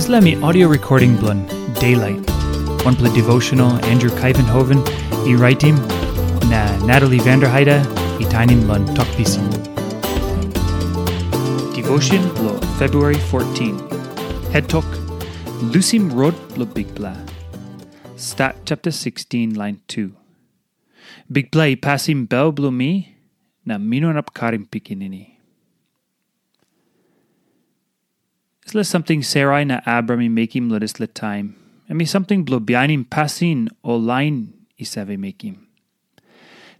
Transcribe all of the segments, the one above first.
Islami audio recording blun Daylight. One play devotional Andrew Kuyvenhoven, e writing na Natalie Vanderheide, e tinin blun talkpisin. Devotion blo February 14. Head talk Lusim Rod blo Bikpela. Stat chapter 16 line 2. Bikpela passim bel blo mi na minon up karim pikinini. Isla something Sarai na Abram i makim let le time. Emi something blo bianim pasin o line isave makim.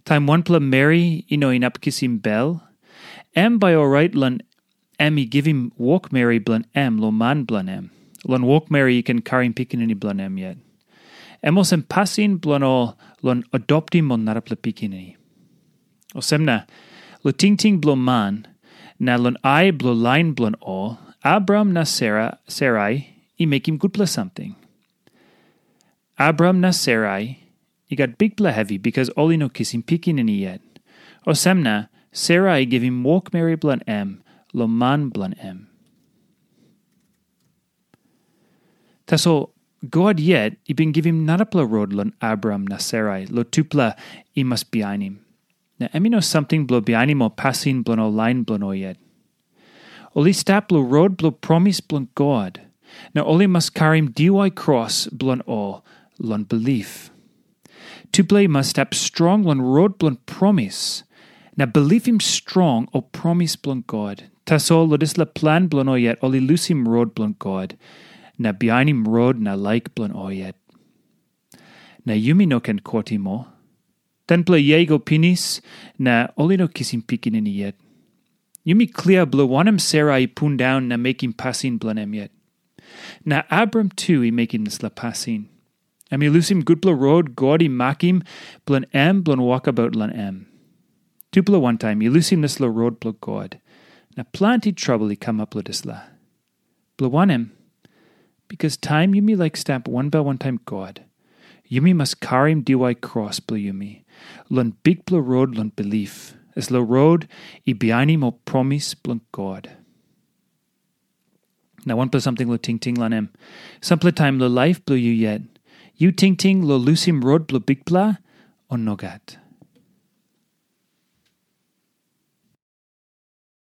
Time one pla Mary ino inap kisim bel. Em by all right lun em i give him walk Mary blan em lo man blan em. Lun walk Mary can carry him pikin any blan em yet. Emos em pasin blan o lun adoptim on narapla pikin O semna, lo ting ting blo man, na lun ai blo line blan o, Abram na Sarai, make him good plus something. Abram na Sarai he got big bla heavy because oli no kiss him picking any yet. O semna, Sarai give him walk Mary blan em, lo man blan em. Taso God yet i been give him narapla road lon Abram na Sarai, lo tupla i must behind him. Na emino something blow behind him o passing blon o line blon o yet. Oli staplo road blo promise blon God. Now oli must karim dy cross blon all, lon belief. To play must step strong lon road blon promise. Now believe him strong o promise blon God. Tasol lodisla plan blon o yet oli lusim road blon God. Na behind road na like blon o yet. Na yumi no ken kortimo. Ten ple yego pinis na oli no kisim pikin in yet. Yumi clear blawanem Sarai pun down na making passing blanem yet. Na Abram too i making this la passing. Am i lusim good bla road gaudy makim blan em blan walkabout lan em. Tu bla one time i lusim this la road bla god. Na plenty trouble i come up this la. Blawanem because time yumi like stamp one by one time god. Yumi must karim diy cross bla yumi. Lun big bla road lun belief as lo road i biani mo promise blank God. Now one plus something lo ting ting lanem. Sample time lo life blue you yet. You ting ting lo lusim road blo Bikpela on nogat.